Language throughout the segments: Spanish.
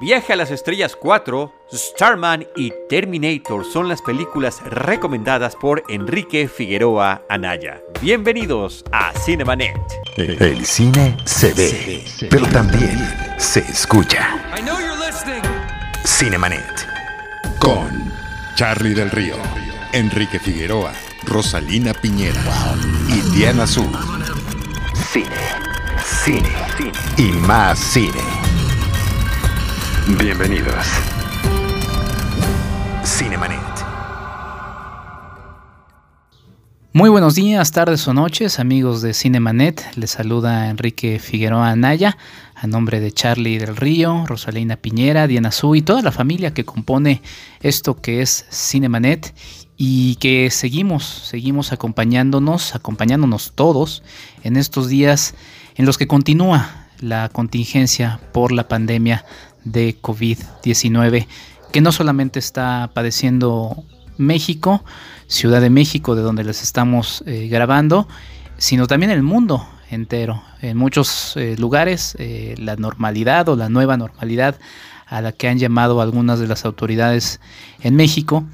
Viaje a las Estrellas 4, Starman y Terminator son las películas recomendadas por Enrique Figueroa Anaya. Bienvenidos a Cinemanet. El cine se ve, pero también se escucha. Cinemanet. Con Charlie del Río, Enrique Figueroa, Rosalina Piñera y Diana Azul. Cine, cine, cine y más cine. Bienvenidos. Cinemanet. Muy buenos días, tardes o noches, amigos de Cinemanet. Les saluda Enrique Figueroa Anaya, a nombre de Charlie del Río, Rosalina Piñera, Diana Su y toda la familia que compone esto que es Cinemanet y que seguimos, seguimos acompañándonos, acompañándonos todos en estos días en los que continúa la contingencia por la pandemia de COVID-19, que no solamente está padeciendo México, Ciudad de México, de donde les estamos eh, grabando, sino también el mundo entero. En muchos eh, lugares, eh, la normalidad o la nueva normalidad a la que han llamado algunas de las autoridades en México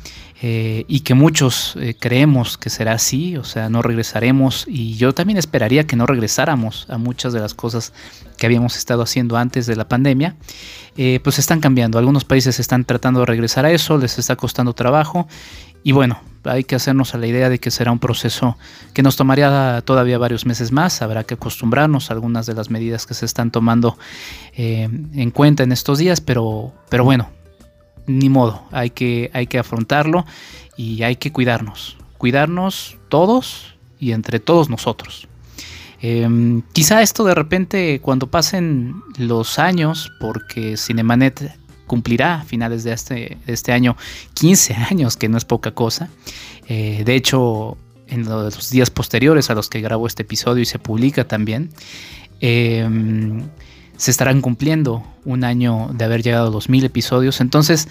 eh, y que muchos eh, creemos que será así, o sea, no regresaremos. Y yo también esperaría que no regresáramos a muchas de las cosas que habíamos estado haciendo antes de la pandemia, eh, pues están cambiando. Algunos países están tratando de regresar a eso, les está costando trabajo. Y bueno, hay que hacernos a la idea de que será un proceso que nos tomaría todavía varios meses más. Habrá que acostumbrarnos a algunas de las medidas que se están tomando eh, en cuenta en estos días, pero, pero bueno, ni modo, hay que, hay que afrontarlo y hay que cuidarnos. Cuidarnos todos y entre todos nosotros. Em, quizá esto de repente cuando pasen los años, porque Cinemanet cumplirá a finales de este, este año 15 años, que no es poca cosa. Eh, de hecho, en los días posteriores a los que grabo este episodio y se publica también, em, se estarán cumpliendo un año de haber llegado a los mil episodios. Entonces,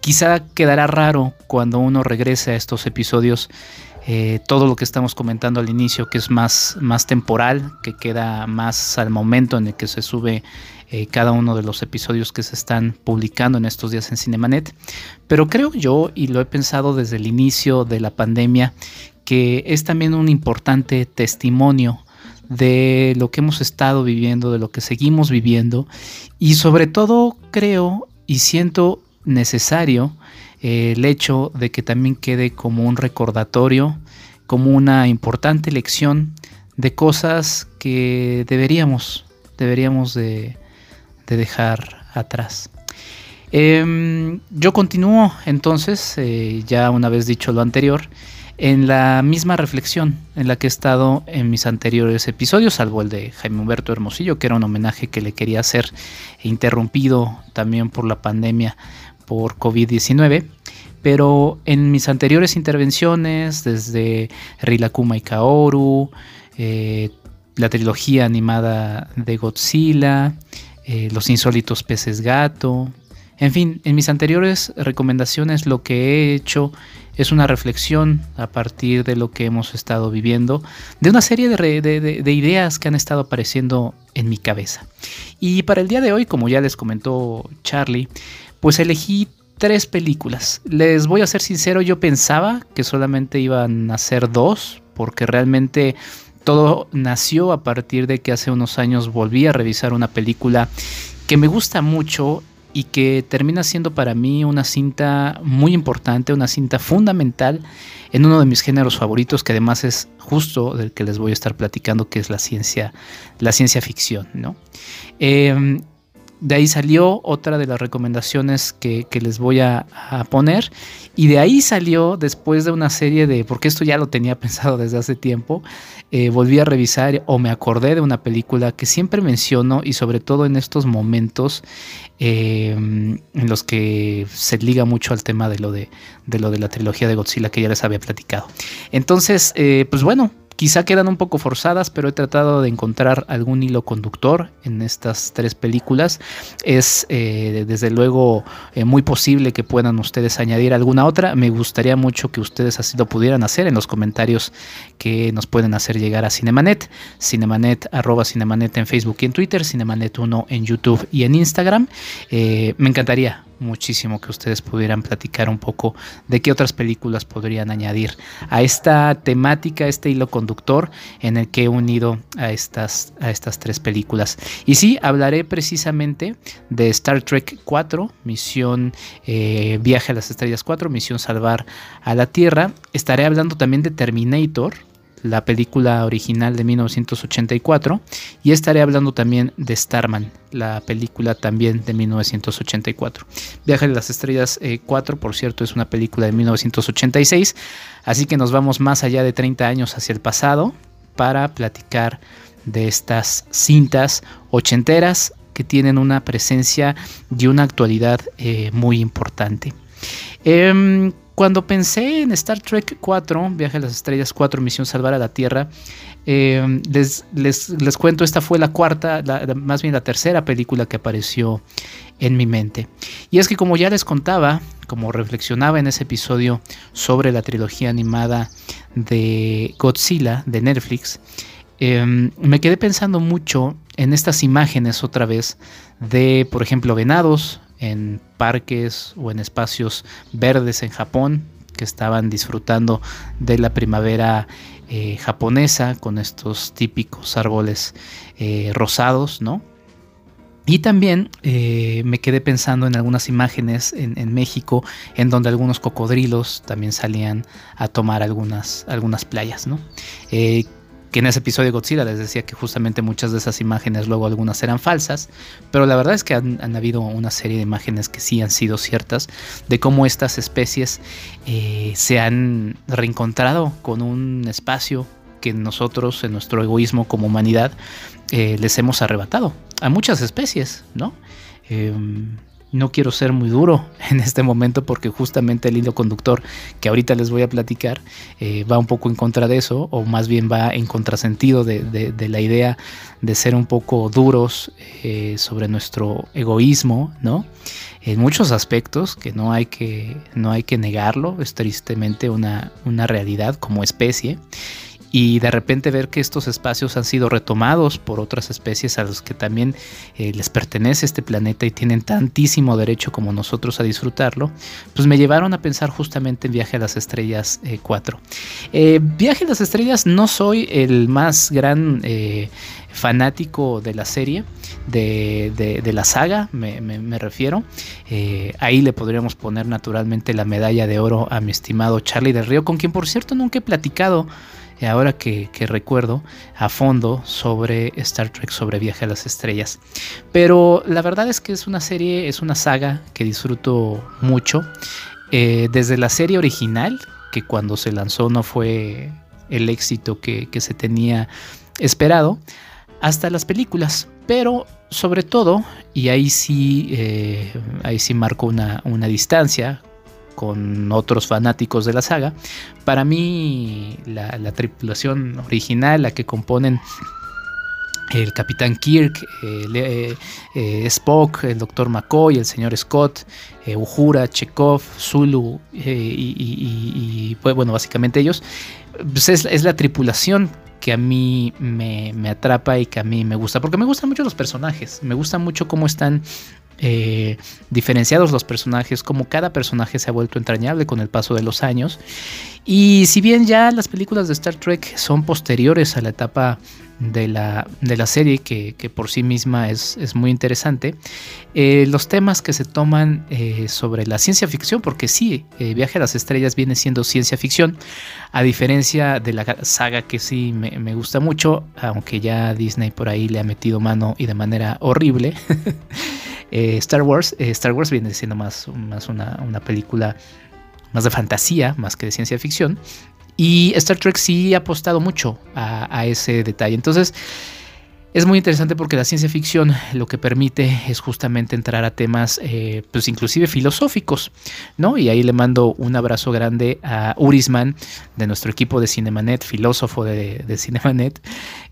quizá quedará raro cuando uno regrese a estos episodios eh, todo lo que estamos comentando al inicio, que es más, más temporal, que queda más al momento en el que se sube eh, cada uno de los episodios que se están publicando en estos días en Cinemanet. Pero creo yo, y lo he pensado desde el inicio de la pandemia, que es también un importante testimonio de lo que hemos estado viviendo, de lo que seguimos viviendo, y sobre todo creo y siento necesario eh, el hecho de que también quede como un recordatorio, como una importante lección de cosas que deberíamos, deberíamos de, de dejar atrás. Em, yo continúo entonces, eh, ya una vez dicho lo anterior, en la misma reflexión en la que he estado en mis anteriores episodios, salvo el de Jaime Humberto Hermosillo, que era un homenaje que le quería hacer, interrumpido también por la pandemia por COVID-19. Pero en mis anteriores intervenciones, desde Rilakuma y Kaoru, eh, la trilogía animada de Godzilla, eh, los insólitos peces gato. En fin, en mis anteriores recomendaciones lo que he hecho es una reflexión a partir de lo que hemos estado viviendo, de una serie de, ideas que han estado apareciendo en mi cabeza. Y para el día de hoy, como ya les comentó Charlie, pues elegí tres películas. Les voy a ser sincero, yo pensaba que solamente iban a ser dos, porque realmente todo nació a partir de que hace unos años volví a revisar una película que me gusta mucho y que termina siendo para mí una cinta muy importante, una cinta fundamental en uno de mis géneros favoritos, que además es justo del que les voy a estar platicando, que es la ciencia, la ciencia ficción. ¿no? Em, de ahí salió otra de las recomendaciones que, les voy a, poner. Y de ahí salió después de una serie de, porque esto ya lo tenía pensado desde hace tiempo, eh, volví a revisar o me acordé de una película que siempre menciono y sobre todo en estos momentos eh, en los que se liga mucho al tema de lo de, lo de la trilogía de Godzilla que ya les había platicado. Entonces, eh, pues bueno, Quizá quedan un poco forzadas, pero he tratado de encontrar algún hilo conductor en estas tres películas. Es eh, desde luego eh, muy posible que puedan ustedes añadir alguna otra. Me gustaría mucho que ustedes así lo pudieran hacer en los comentarios que nos pueden hacer llegar a Cinemanet. Cinemanet, arroba Cinemanet en Facebook y en Twitter, Cinemanet1 en YouTube y en Instagram. Eh, me encantaría muchísimo que ustedes pudieran platicar un poco de qué otras películas podrían añadir a esta temática, este hilo conductor en el que he unido a estas, a estas tres películas. Y sí, hablaré precisamente de Star Trek 4, Misión eh, Viaje a las Estrellas 4, Misión Salvar a la Tierra. Estaré hablando también de Terminator, la película original de 1984, y estaré hablando también de Starman, la película también de 1984. Viaje de las Estrellas 4, eh, por cierto, es una película de 1986, así que nos vamos más allá de 30 años hacia el pasado para platicar de estas cintas ochenteras que tienen una presencia y una actualidad eh, muy importante. Em, cuando pensé en Star Trek 4, Viaje a las Estrellas 4, Misión Salvar a la Tierra, eh, les, les, cuento, esta fue la cuarta, más bien la tercera película que apareció en mi mente. Y es que como ya les contaba, como reflexionaba en ese episodio sobre la trilogía animada de Godzilla de Netflix, em, me quedé pensando mucho en estas imágenes otra vez de, por ejemplo, venados, en parques o en espacios verdes en Japón que estaban disfrutando de la primavera eh, japonesa con estos típicos árboles eh, rosados, ¿no? Y también eh, me quedé pensando en algunas imágenes en, México en donde algunos cocodrilos también salían a tomar algunas, algunas playas, ¿no? Que en ese episodio de Godzilla les decía que justamente muchas de esas imágenes luego algunas eran falsas, pero la verdad es que han, habido una serie de imágenes que sí han sido ciertas de cómo estas especies eh, se han reencontrado con un espacio que nosotros en nuestro egoísmo como humanidad eh, les hemos arrebatado a muchas especies, ¿no? Em, no quiero ser muy duro en este momento porque justamente el hilo conductor que ahorita les voy a platicar eh, va un poco en contra de eso o más bien va en contrasentido de, la idea de ser un poco duros eh, sobre nuestro egoísmo, ¿no? En muchos aspectos que no hay que, no hay que negarlo, es tristemente una, una realidad como especie y de repente ver que estos espacios han sido retomados por otras especies a los que también eh, les pertenece este planeta y tienen tantísimo derecho como nosotros a disfrutarlo, pues me llevaron a pensar justamente en Viaje a las Estrellas 4. Eh, eh, Viaje a las Estrellas no soy el más gran fanático de la serie, de, la saga, me, refiero. ahí le podríamos poner naturalmente la medalla de oro a mi estimado Charlie del Río, con quien por cierto nunca he platicado ahora que, recuerdo a fondo sobre Star Trek, sobre Viaje a las Estrellas. Pero la verdad es que es una serie, es una saga que disfruto mucho. Eh, desde la serie original, que cuando se lanzó no fue el éxito que, se tenía esperado, hasta las películas. Pero sobre todo, y ahí sí, eh, ahí sí marco una, una distancia con otros fanáticos de la saga. Para mí, la, tripulación original, la que componen el capitán Kirk, eh, eh, Spock, el doctor McCoy, el señor Scott, eh, Uhura, Chekhov, Zulu y, pues, bueno, básicamente ellos, pues es, la tripulación que a mí me, me, atrapa y que a mí me gusta, porque me gustan mucho los personajes, me gusta mucho cómo están eh, diferenciados los personajes, como cada personaje se ha vuelto entrañable con el paso de los años. Y si bien ya las películas de Star Trek son posteriores a la etapa de la, de la serie, que, por sí misma es, muy interesante, eh, los temas que se toman eh, sobre la ciencia ficción, porque sí, Viaje a las Estrellas viene siendo ciencia ficción, a diferencia de la saga que sí me, me gusta mucho, aunque ya Disney por ahí le ha metido mano y de manera horrible. Eh, Star Wars, eh, Star Wars viene siendo más, más una, película más de fantasía, más que de ciencia ficción. Y Star Trek sí ha apostado mucho a, ese detalle. Entonces, Es muy interesante porque la ciencia ficción lo que permite es justamente entrar a temas, eh, pues inclusive filosóficos, ¿no? Y ahí le mando un abrazo grande a Urisman de nuestro equipo de Cinemanet, filósofo de, Cinemanet,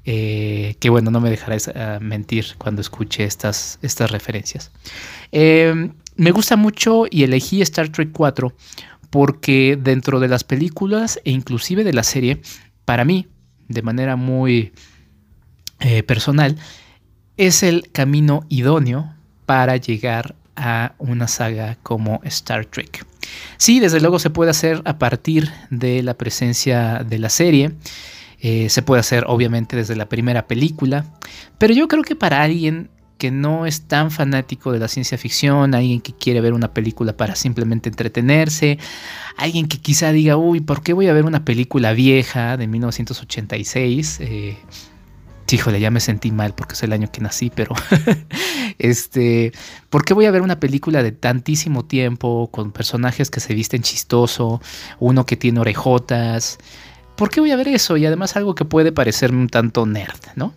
eh, que bueno, no me dejará ah, mentir cuando escuche estas, estas referencias. Em, me gusta mucho y elegí Star Trek 4 porque dentro de las películas e inclusive de la serie, para mí, de manera muy eh, personal, es el camino idóneo para llegar a una saga como Star Trek. Sí, desde luego se puede hacer a partir de la presencia de la serie. Eh, se puede hacer obviamente desde la primera película. Pero yo creo que para alguien que no es tan fanático de la ciencia ficción, alguien que quiere ver una película para simplemente entretenerse, alguien que quizá diga, uy, ¿por qué voy a ver una película vieja de 1986? Híjole, ya me sentí mal porque es el año que nací, pero este, ¿por qué voy a ver una película de tantísimo tiempo con personajes que se visten chistoso, uno que tiene orejotas? ¿Por qué voy a ver eso? Y además algo que puede parecerme un tanto nerd, ¿no?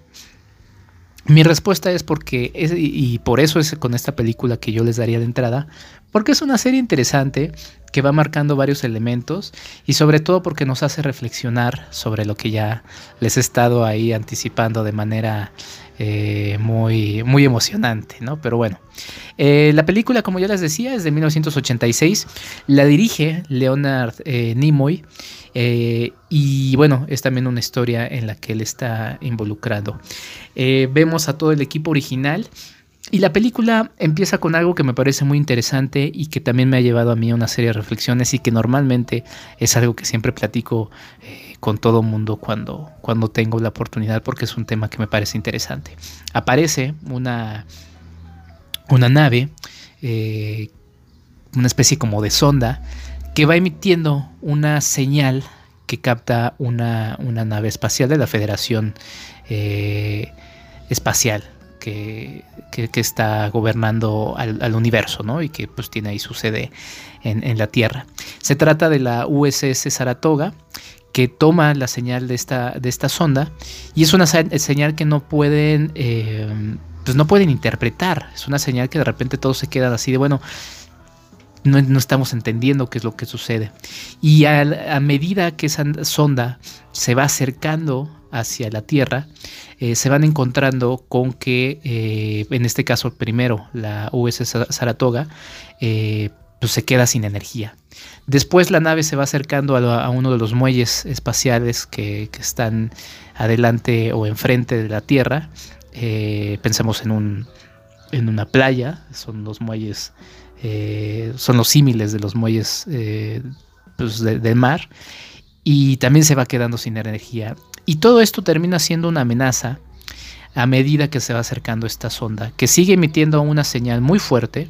Mi respuesta es porque, y por eso es con esta película que yo les daría de entrada, porque es una serie interesante que va marcando varios elementos y sobre todo porque nos hace reflexionar sobre lo que ya les he estado ahí anticipando de manera eh, muy, muy emocionante, ¿no? Pero bueno, eh, la película, como ya les decía, es de 1986, la dirige Leonard eh, Nimoy y bueno, es también una historia en la que él está involucrado. Vemos a todo el equipo original. Y la película empieza con algo que me parece muy interesante y que también me ha llevado a mí a una serie de reflexiones y que normalmente es algo que siempre platico eh, con todo mundo cuando, cuando tengo la oportunidad porque es un tema que me parece interesante. Aparece una, una nave, una especie como de sonda, que va emitiendo una señal que capta una, nave espacial de la Federación eh, Espacial que, está gobernando al, universo ¿no? y que pues tiene ahí su sede en, la Tierra. Se trata de la USS Saratoga que toma la señal de esta, de esta sonda y es una señal que no pueden... Eh, pues no pueden interpretar. Es una señal que de repente todos se quedan así de, bueno, no, estamos entendiendo qué es lo que sucede. Y a, medida que esa sonda se va acercando hacia la Tierra, eh, se van encontrando con que, eh, en este caso primero, la USS Saratoga, eh, pues se queda sin energía. Después la nave se va acercando a, uno de los muelles espaciales que, que, están adelante o enfrente de la Tierra. pensemos en, un, en una playa, son los muelles eh, son los símiles de los muelles eh, pues, del mar, y también se va quedando sin energía. Y todo esto termina siendo una amenaza a medida que se va acercando esta sonda, que sigue emitiendo una señal muy fuerte,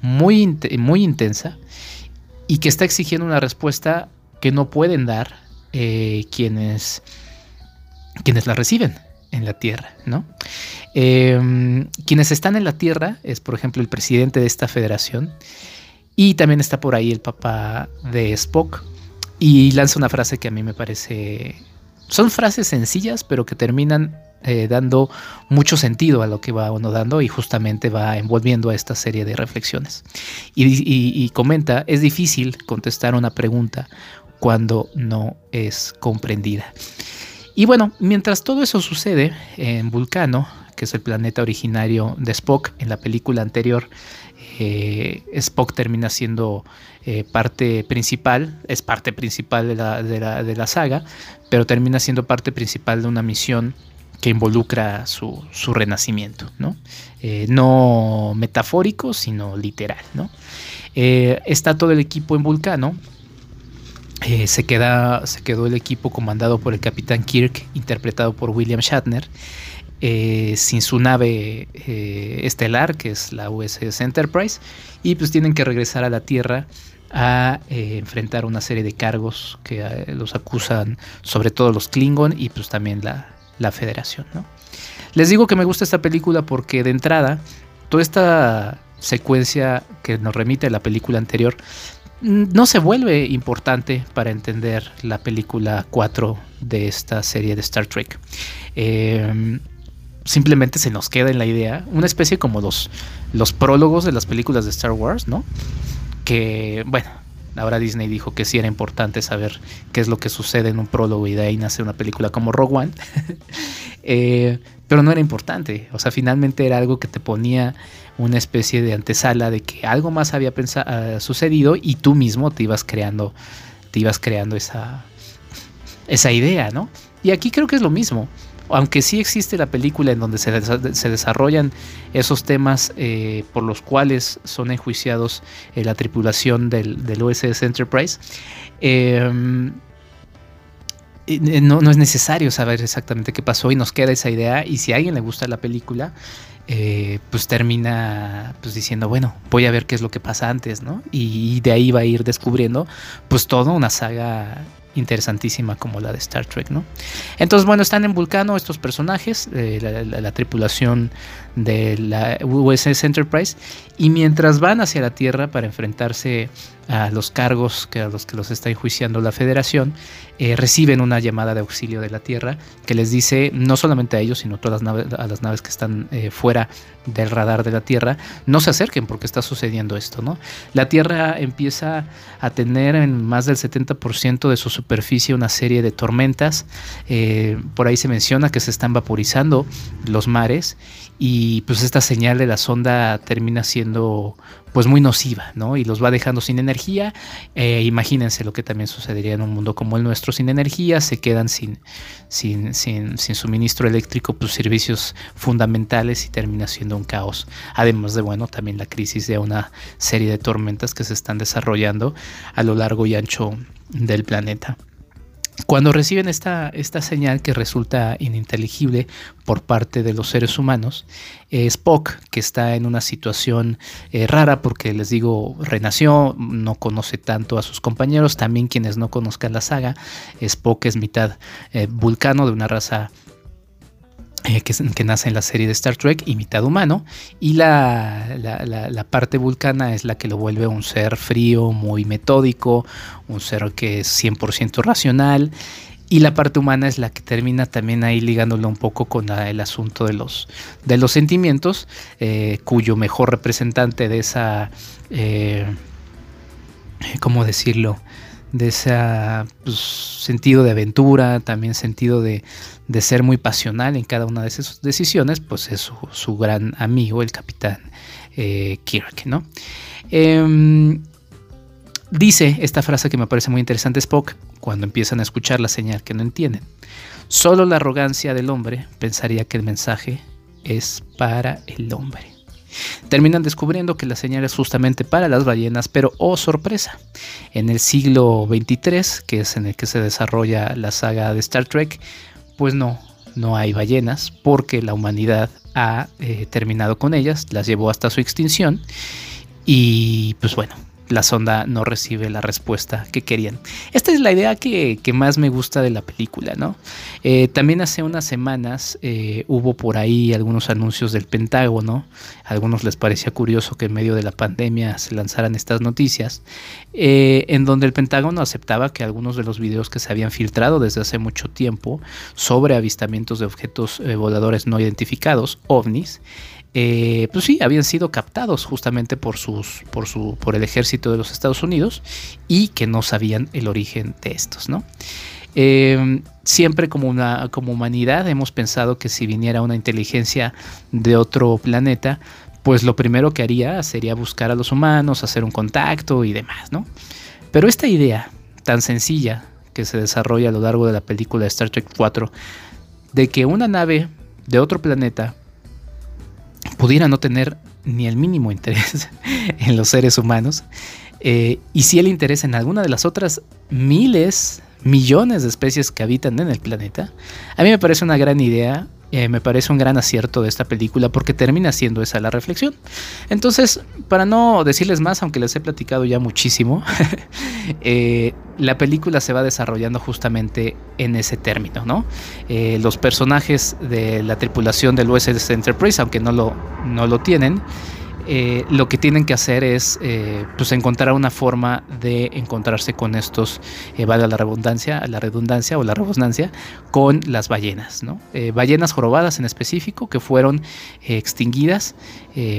muy, muy intensa, y que está exigiendo una respuesta que no pueden dar eh, quienes, quienes la reciben en la Tierra, ¿no? Em, quienes están en la Tierra es, por ejemplo, el presidente de esta federación y también está por ahí el papá de Spock y lanza una frase que a mí me parece... Son frases sencillas, pero que terminan eh, dando mucho sentido a lo que va uno dando y justamente va envolviendo a esta serie de reflexiones. y comenta, es difícil contestar una pregunta cuando no es comprendida. Y bueno, mientras todo eso sucede en Vulcano, que es el planeta originario de Spock, en la película anterior, eh, Spock termina siendo eh, parte principal, es parte principal de la, saga, pero termina siendo parte principal de una misión que involucra su, renacimiento, ¿no? Eh, no metafórico, sino literal, ¿no? está todo el equipo en Vulcano, eh, se, queda, se quedó el equipo comandado por el capitán Kirk, interpretado por William Shatner, eh, sin su nave eh, estelar, que es la USS Enterprise, y pues tienen que regresar a la Tierra a enfrentar una serie de cargos que los acusan, sobre todo los Klingon y pues también la, la Federación. Les digo que me gusta esta película porque de entrada, toda esta secuencia que nos remite a la película anterior no se vuelve importante para entender la película 4 de esta serie de Star Trek. Em, simplemente se nos queda en la idea, una especie como los, los prólogos de las películas de Star Wars, ¿no? Que, bueno, ahora Disney dijo que sí era importante saber qué es lo que sucede en un prólogo y de ahí nace una película como Rogue One. Eh, pero no era importante, o sea, finalmente era algo que te ponía una especie de antesala de que algo más había ah, sucedido y tú mismo te ibas creando, te ibas creando esa, esa idea, ¿no? Y aquí creo que es lo mismo aunque sí existe la película en donde se, desarrollan esos temas eh, por los cuales son enjuiciados eh, la tripulación del, USS Enterprise, em, no, es necesario saber exactamente qué pasó y nos queda esa idea y si a alguien le gusta la película, eh, pues termina pues diciendo, bueno, voy a ver qué es lo que pasa antes, ¿no? Y, de ahí va a ir descubriendo pues toda una saga interesantísima como la de Star Trek, ¿no? Entonces, bueno, están en Vulcano estos personajes, eh, la, tripulación de la USS Enterprise, y mientras van hacia la Tierra para enfrentarse a los cargos que a los que los está enjuiciando la Federación, eh, reciben una llamada de auxilio de la Tierra que les dice, no solamente a ellos, sino a todas las naves, a las naves que están eh, fuera del radar de la Tierra, no se acerquen porque está sucediendo esto, ¿no? La Tierra empieza a tener en más del 70% de su superficie una serie de tormentas, eh, por ahí se menciona que se están vaporizando los mares y pues esta señal de la sonda termina siendo pues muy nociva, ¿no? Y los va dejando sin energía. Eh, imagínense lo que también sucedería en un mundo como el nuestro sin energía, se quedan sin, sin, sin, sin suministro eléctrico, pues servicios fundamentales y termina siendo un caos. Además de, bueno, también la crisis de una serie de tormentas que se están desarrollando a lo largo y ancho del planeta. Cuando reciben esta, esta señal que resulta ininteligible por parte de los seres humanos, eh, Spock, que está en una situación eh, rara porque les digo, renació, no conoce tanto a sus compañeros, también quienes no conozcan la saga, Spock es mitad eh, vulcano de una raza eh, que, nace en la serie de Star Trek y mitad humano. Y la, la, parte vulcana es la que lo vuelve un ser frío, muy metódico, un ser que es 100% racional. Y la parte humana es la que termina también ahí ligándolo un poco con el asunto de los, de los sentimientos, eh, cuyo mejor representante de esa, eh, ¿cómo decirlo? De ese pues, sentido de aventura, también sentido de, ser muy pasional en cada una de sus decisiones, pues es su, gran amigo, el capitán eh, Kirk, ¿no? Em, dice esta frase que me parece muy interesante Spock, cuando empiezan a escuchar la señal que no entienden. Solo la arrogancia del hombre pensaría que el mensaje es para el hombre. Terminan descubriendo que la señal es justamente para las ballenas, pero oh sorpresa, en el siglo 23, que es en el que se desarrolla la saga de Star Trek, pues no, no hay ballenas porque la humanidad ha eh, terminado con ellas, las llevó hasta su extinción y pues bueno, la sonda no recibe la respuesta que querían. Esta es la idea que, más me gusta de la película, ¿no? Eh, también hace unas semanas eh, hubo por ahí algunos anuncios del Pentágono, a algunos les parecía curioso que en medio de la pandemia se lanzaran estas noticias, eh, en donde el Pentágono aceptaba que algunos de los videos que se habían filtrado desde hace mucho tiempo sobre avistamientos de objetos voladores no identificados, ovnis, eh, pues sí, habían sido captados justamente por, sus, por, el ejército de los Estados Unidos y que no sabían el origen de estos, ¿no? Em, siempre como humanidad hemos pensado que si viniera una inteligencia de otro planeta, pues lo primero que haría sería buscar a los humanos, hacer un contacto y demás, ¿no? Pero esta idea tan sencilla que se desarrolla a lo largo de la película de Star Trek 4, de que una nave de otro planeta pudiera no tener ni el mínimo interés en los seres humanos, eh, y si el interés en alguna de las otras miles, millones de especies que habitan en el planeta, a mí me parece una gran idea eh, me parece un gran acierto de esta película porque termina siendo esa la reflexión. Entonces, para no decirles más, aunque les he platicado ya muchísimo, eh, la película se va desarrollando justamente en ese término, ¿no? Eh, los personajes de la tripulación del USS Enterprise, aunque no lo, no lo tienen, eh, lo que tienen que hacer es eh, pues encontrar una forma de encontrarse con estos, eh, valga la redundancia, la redundancia o la redundancia, con las ballenas, ¿no? ballenas jorobadas en específico que fueron extinguidas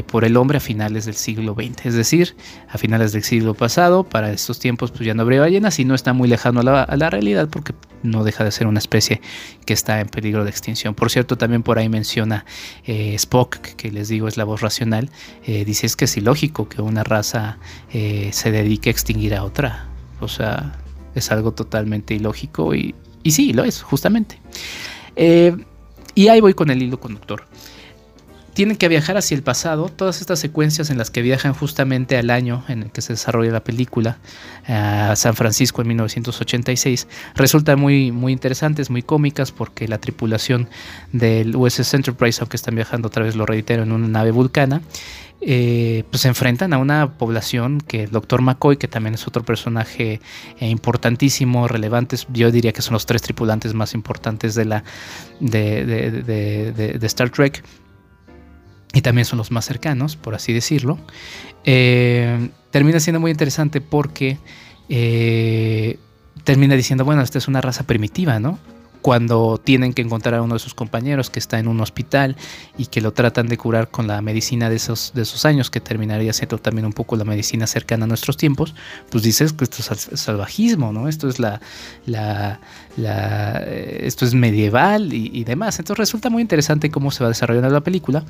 por el hombre a finales del siglo XX, es decir, a finales del siglo pasado, para estos tiempos pues ya no habría ballenas y no está muy lejano a la, realidad porque no deja de ser una especie que está en peligro de extinción. Por cierto, también por ahí menciona eh, Spock, que les digo es la voz racional, eh, dice es que es ilógico que una raza eh, se dedique a extinguir a otra. O sea, es algo totalmente ilógico y, y sí, lo es, justamente. y ahí voy con el hilo conductor tienen que viajar hacia el pasado. Todas estas secuencias en las que viajan justamente al año en el que se desarrolla la película, a San Francisco en 1986, resultan muy, muy interesantes, muy cómicas, porque la tripulación del USS Enterprise, aunque están viajando otra vez, lo reitero, en una nave vulcana, eh, pues se enfrentan a una población que el doctor McCoy, que también es otro personaje eh, importantísimo, relevante, yo diría que son los tres tripulantes más importantes de la de Star Trek, y también son los más cercanos, por así decirlo, eh, termina siendo muy interesante porque eh, termina diciendo, bueno, esta es una raza primitiva, ¿no? Cuando tienen que encontrar a uno de sus compañeros que está en un hospital y que lo tratan de curar con la medicina de esos, de esos años, que terminaría siendo también un poco la medicina cercana a nuestros tiempos, pues dices que esto es salvajismo, ¿no? Esto es la, la, eh, esto es medieval y, demás. Entonces resulta muy interesante cómo se va desarrollando la película.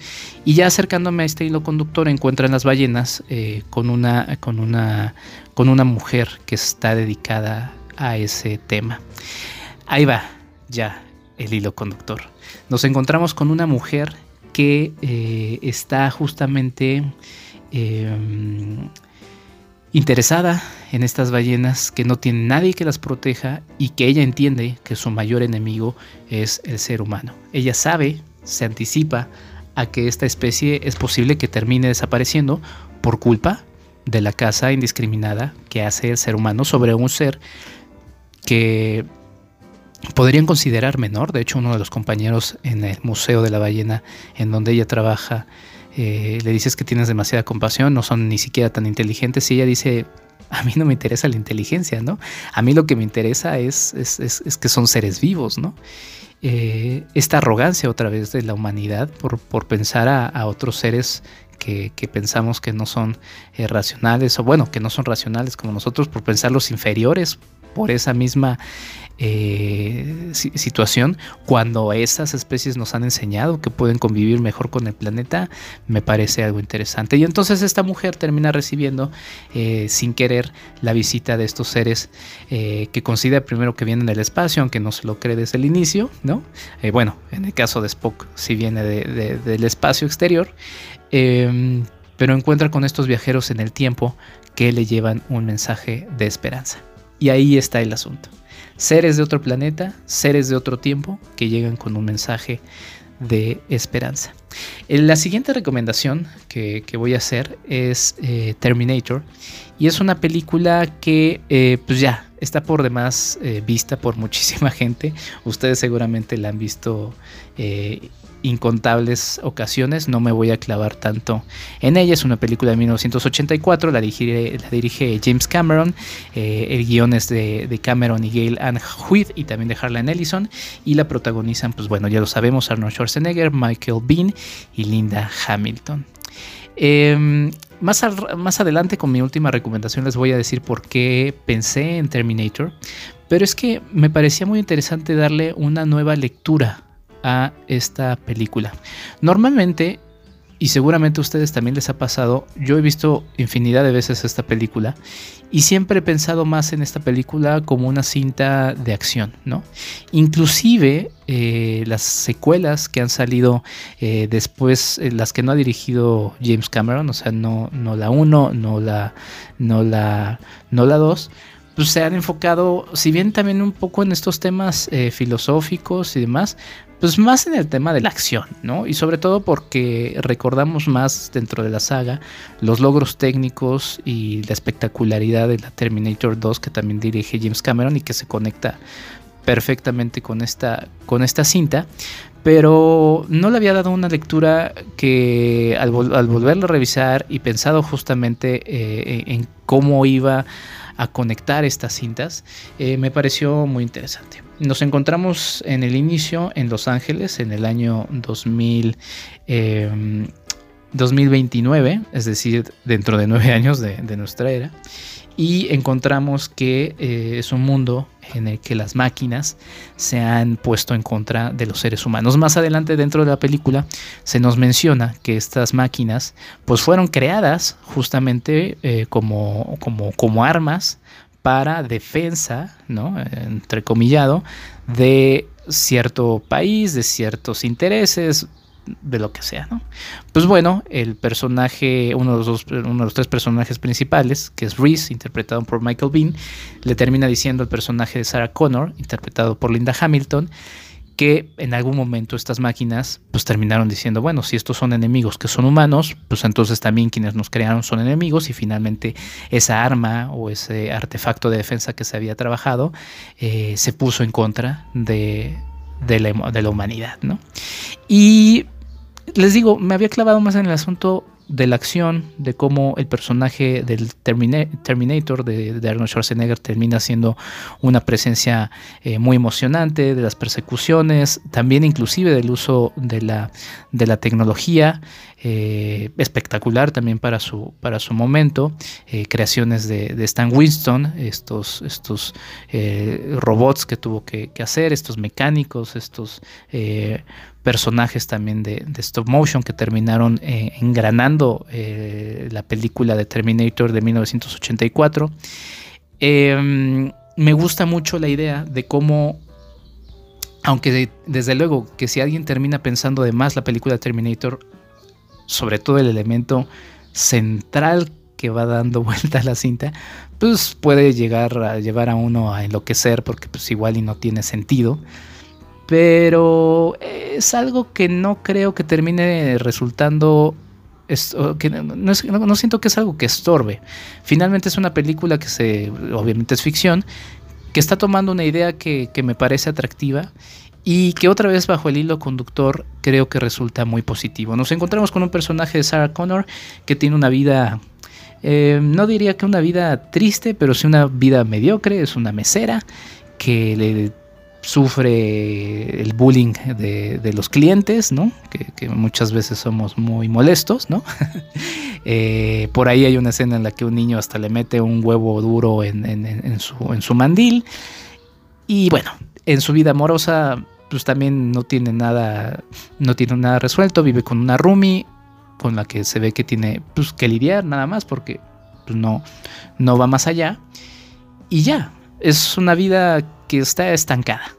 Y ya acercándome a este hilo conductor, encuentran las ballenas eh, con una, con una, con una mujer que está dedicada a ese tema. Ahí va, ya el hilo conductor. Nos encontramos con una mujer que eh, está justamente em, interesada en estas ballenas, que no tiene nadie que las proteja y que ella entiende que su mayor enemigo es el ser humano. Ella sabe, se anticipa a que esta especie es posible que termine desapareciendo por culpa de la caza indiscriminada que hace el ser humano sobre un ser que podrían considerar menor. De hecho, uno de los compañeros en el Museo de la Ballena, en donde ella trabaja, eh, le dices que tienes demasiada compasión, no son ni siquiera tan inteligentes. Y ella dice, a mí no me interesa la inteligencia, ¿no? A mí lo que me interesa es, es, que son seres vivos, ¿no? Eh, esta arrogancia otra vez de la humanidad por, pensar a, otros seres que, pensamos que no son eh, racionales, o bueno, que no son racionales como nosotros, por pensarlos inferiores por esa misma eh, situación, cuando esas especies nos han enseñado que pueden convivir mejor con el planeta, me parece algo interesante. Y entonces esta mujer termina recibiendo eh, sin querer la visita de estos seres eh, que considera primero que vienen del espacio, aunque no se lo cree desde el inicio, ¿no? bueno, en el caso de Spock, si viene del espacio exterior, em, pero encuentra con estos viajeros en el tiempo que le llevan un mensaje de esperanza. Y ahí está el asunto seres de otro planeta, seres de otro tiempo que llegan con un mensaje de esperanza. La siguiente recomendación que, voy a hacer es eh, Terminator y es una película que eh, pues ya está por demás eh, vista por muchísima gente. Ustedes seguramente la han visto incontables ocasiones, no me voy a clavar tanto en ella, es una película de 1984, la dirige, la dirige James Cameron, eh, el guion es de, Cameron y Gail Ann Huith y también de Harlan Ellison y la protagonizan, pues bueno, ya lo sabemos, Arnold Schwarzenegger, Michael Bean y Linda Hamilton. Em, más, más adelante con mi última recomendación les voy a decir por qué pensé en Terminator, pero es que me parecía muy interesante darle una nueva lectura a esta película. Normalmente, y seguramente a ustedes también les ha pasado, yo he visto infinidad de veces esta película y siempre he pensado más en esta película como una cinta de acción, ¿no? Inclusive eh, las secuelas que han salido eh, después, eh, las que no ha dirigido James Cameron, o sea, no, no la 1, no la, no la, no la 2, pues se han enfocado, si bien también un poco en estos temas filosóficos y demás, pues más en el tema de la acción, ¿no? Y sobre todo porque recordamos más dentro de la saga los logros técnicos y la espectacularidad de la Terminator 2 que también dirige James Cameron y que se conecta perfectamente con esta, con esta cinta, pero no le había dado una lectura que al, volverlo a revisar y pensado justamente eh, en cómo iba a conectar estas cintas, eh, me pareció muy interesante. Nos encontramos en el inicio en Los Ángeles en el año 2000, 2029, em, es decir, dentro de nueve años de, nuestra era, y encontramos que eh, es un mundo en el que las máquinas se han puesto en contra de los seres humanos. Más adelante dentro de la película se nos menciona que estas máquinas pues fueron creadas justamente eh, como, como, como armas para defensa, ¿no? entrecomillado, de cierto país, de ciertos intereses, de lo que sea, ¿no? Pues bueno, el personaje, uno de los, dos, uno de los tres personajes principales, que es Reese, interpretado por Michael Bean, le termina diciendo al personaje de Sarah Connor, interpretado por Linda Hamilton, que en algún momento estas máquinas pues terminaron diciendo, bueno, si estos son enemigos que son humanos, pues entonces también quienes nos crearon son enemigos y finalmente esa arma o ese artefacto de defensa que se había trabajado eh, se puso en contra de, la, de la humanidad, ¿no? Y les digo, me había clavado más en el asunto de la acción, de cómo el personaje del Terminator de, Arnold Schwarzenegger termina siendo una presencia eh, muy emocionante, de las persecuciones, también inclusive del uso de la, de la tecnología, eh, espectacular también para su, para su momento, eh, creaciones de, Stan Winston, estos, estos robots que tuvo que, hacer, estos mecánicos, estos personajes también de, stop motion que terminaron eh, engranando eh, la película de Terminator de 1984. Em, me gusta mucho la idea de cómo, aunque desde luego que si alguien termina pensando de más la película de Terminator, sobre todo el elemento central que va dando vuelta a la cinta, pues puede llegar a llevar a uno a enloquecer porque pues igual y no tiene sentido pero es algo que no creo que termine resultando que no, siento que es algo que estorbe. Finalmente es una película que se, obviamente es ficción, que está tomando una idea que, me parece atractiva y que otra vez bajo el hilo conductor creo que resulta muy positivo. Nos encontramos con un personaje de Sarah Connor que tiene una vida, eh, no diría que una vida triste, pero sí una vida mediocre, es una mesera que le sufre el bullying de, los clientes, ¿no? Que, muchas veces somos muy molestos, ¿no? Eh, por ahí hay una escena en la que un niño hasta le mete un huevo duro en, su, mandil. Y bueno, en su vida amorosa, pues también no tiene nada, no tiene nada resuelto, vive con una roomie con la que se ve que tiene pues, que lidiar nada más porque pues, no, no va más allá. Y ya, es una vida que está estancada.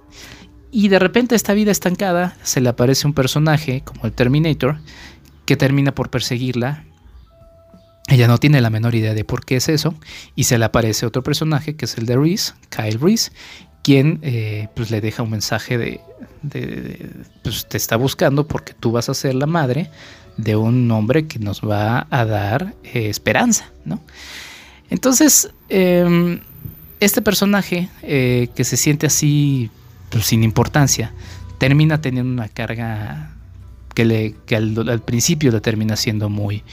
Y de repente esta vida estancada se le aparece un personaje como el Terminator que termina por perseguirla. Ella no tiene la menor idea de por qué es eso. Y se le aparece otro personaje que es el de Reese, Kyle Reese, quien eh, pues le deja un mensaje de, pues te está buscando porque tú vas a ser la madre de un hombre que nos va a dar eh, esperanza, ¿no? Entonces, em, este personaje eh, que se siente así pues, sin importancia, termina teniendo una carga que, le, que al, principio le termina siendo muy,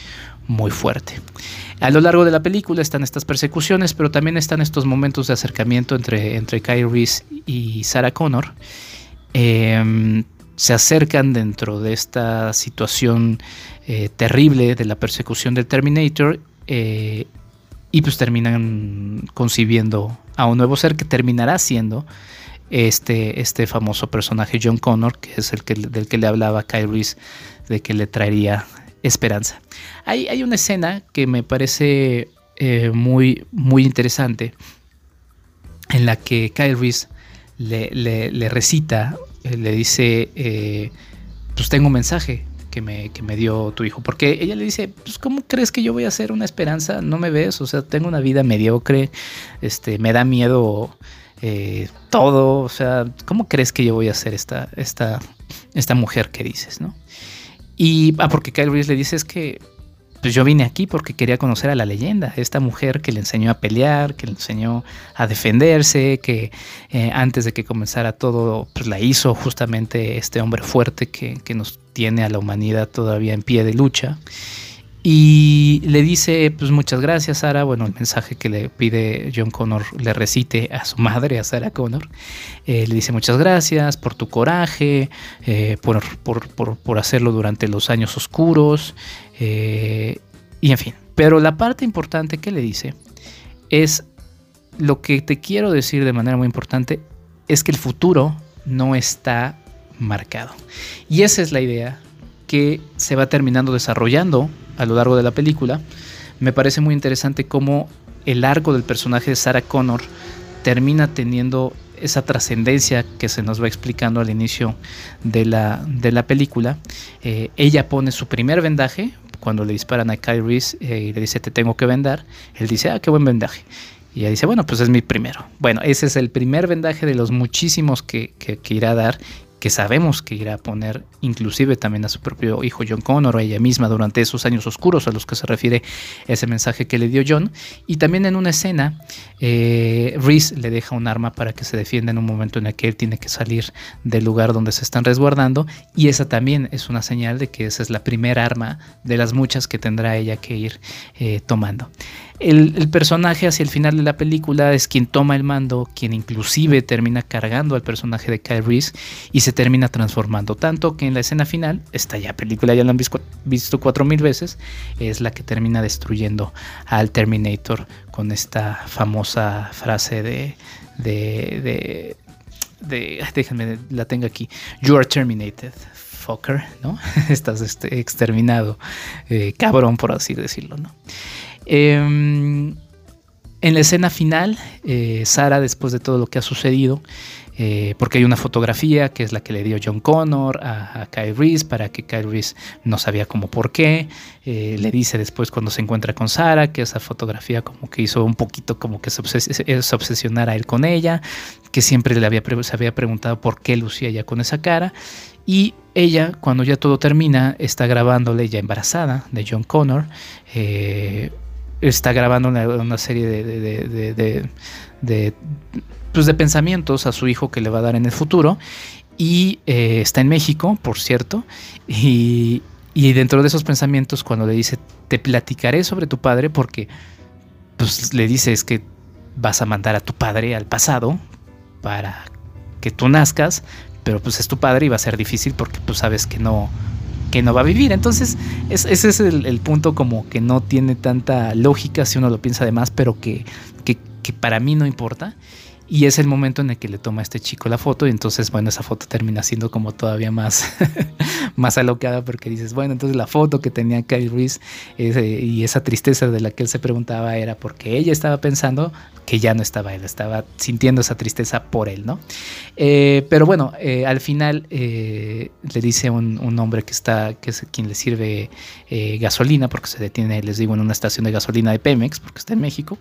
muy fuerte. A lo largo de la película están estas persecuciones, pero también están estos momentos de acercamiento entre, entre Reese y Sarah Connor. Em, se acercan dentro de esta situación eh, terrible de la persecución del Terminator eh, y pues terminan concibiendo a un nuevo ser que terminará siendo este, este famoso personaje John Connor, que es el que, del que le hablaba Kyle Reese, de que le traería esperanza. Hay, hay una escena que me parece eh, muy, muy interesante, en la que Kyle Reese le, recita, eh, le dice, eh, pues tengo un mensaje que me, que me, dio tu hijo. Porque ella le dice, pues ¿cómo crees que yo voy a hacer una esperanza? No me ves, o sea, tengo una vida mediocre, este, me da miedo todo, o sea, ¿cómo crees que yo voy a ser esta, esta, esta mujer que dices, no? Y, ah, porque Kyle Reese le dice es que pues yo vine aquí porque quería conocer a la leyenda, esta mujer que le enseñó a pelear, que le enseñó a defenderse, que eh, antes de que comenzara todo, pues la hizo justamente este hombre fuerte que, que nos tiene a la humanidad todavía en pie de lucha. Y le dice, pues muchas gracias, Sara. Bueno, el mensaje que le pide John Connor le recite a su madre, a Sarah Connor. Eh, le dice muchas gracias por tu coraje, eh, por, por, hacerlo durante los años oscuros. Eh, y en fin. Pero la parte importante que le dice es lo que te quiero decir de manera muy importante, es que el futuro no está marcado. Y esa es la idea que se va terminando desarrollando a lo largo de la película. Me parece muy interesante cómo el arco del personaje de Sarah Connor termina teniendo esa trascendencia que se nos va explicando al inicio de la, de la película. Eh, ella pone su primer vendaje cuando le disparan a Kyle Reese eh, y le dice te tengo que vendar. Él dice, ah, qué buen vendaje. Y ella dice, bueno, pues es mi primero. Bueno, ese es el primer vendaje de los muchísimos que, que, que irá a dar que sabemos que irá a poner inclusive también a su propio hijo John Connor o a ella misma durante esos años oscuros a los que se refiere ese mensaje que le dio John. Y también en una escena, eh, Reese le deja un arma para que se defienda en un momento en el que él tiene que salir del lugar donde se están resguardando. Y esa también es una señal de que esa es la primera arma de las muchas que tendrá ella que ir eh, tomando. El, personaje hacia el final de la película es quien toma el mando, quien inclusive termina cargando al personaje de Kyle Reese y se termina transformando. Tanto que en la escena final, esta ya película ya la han visto cuatro mil veces, es la que termina destruyendo al Terminator con esta famosa frase de, de, de, déjenme, la tengo aquí, You are terminated, fucker, ¿no? Estás este, exterminado, eh, cabrón por así decirlo, ¿no? Em, en la escena final, eh, Sara, después de todo lo que ha sucedido, eh, porque hay una fotografía que es la que le dio John Connor a, Kyle Reese para que Kyle Reese no sabía cómo por qué. Eh, le dice después cuando se encuentra con Sara que esa fotografía como que hizo un poquito como que se, obsesionara él con ella, que siempre le había, se había preguntado por qué lucía ya con esa cara. Y ella, cuando ya todo termina, está grabándole ya embarazada de John Connor está grabando una, serie de, pues de, pensamientos a su hijo que le va a dar en el futuro. Y eh, está en México, por cierto. Y, y, dentro de esos pensamientos, cuando le dice, te platicaré sobre tu padre, porque pues le dice es que vas a mandar a tu padre al pasado para que tú nazcas, pero pues es tu padre y va a ser difícil porque tú sabes que no, que no va a vivir. Entonces, ese es el, punto como que no tiene tanta lógica si uno lo piensa de más, pero que, que para mí no importa. Y es el momento en el que le toma a este chico la foto y entonces, bueno, esa foto termina siendo como todavía más, más alocada porque dices, bueno, entonces la foto que tenía Kyle Reese y esa tristeza de la que él se preguntaba era porque ella estaba pensando que ya no estaba él, estaba sintiendo esa tristeza por él, ¿no? Eh, pero bueno, eh, al final eh, le dice un, un, hombre que está, que es quien le sirve gasolina, porque se detiene, les digo, en una estación de gasolina de Pemex, porque está en México,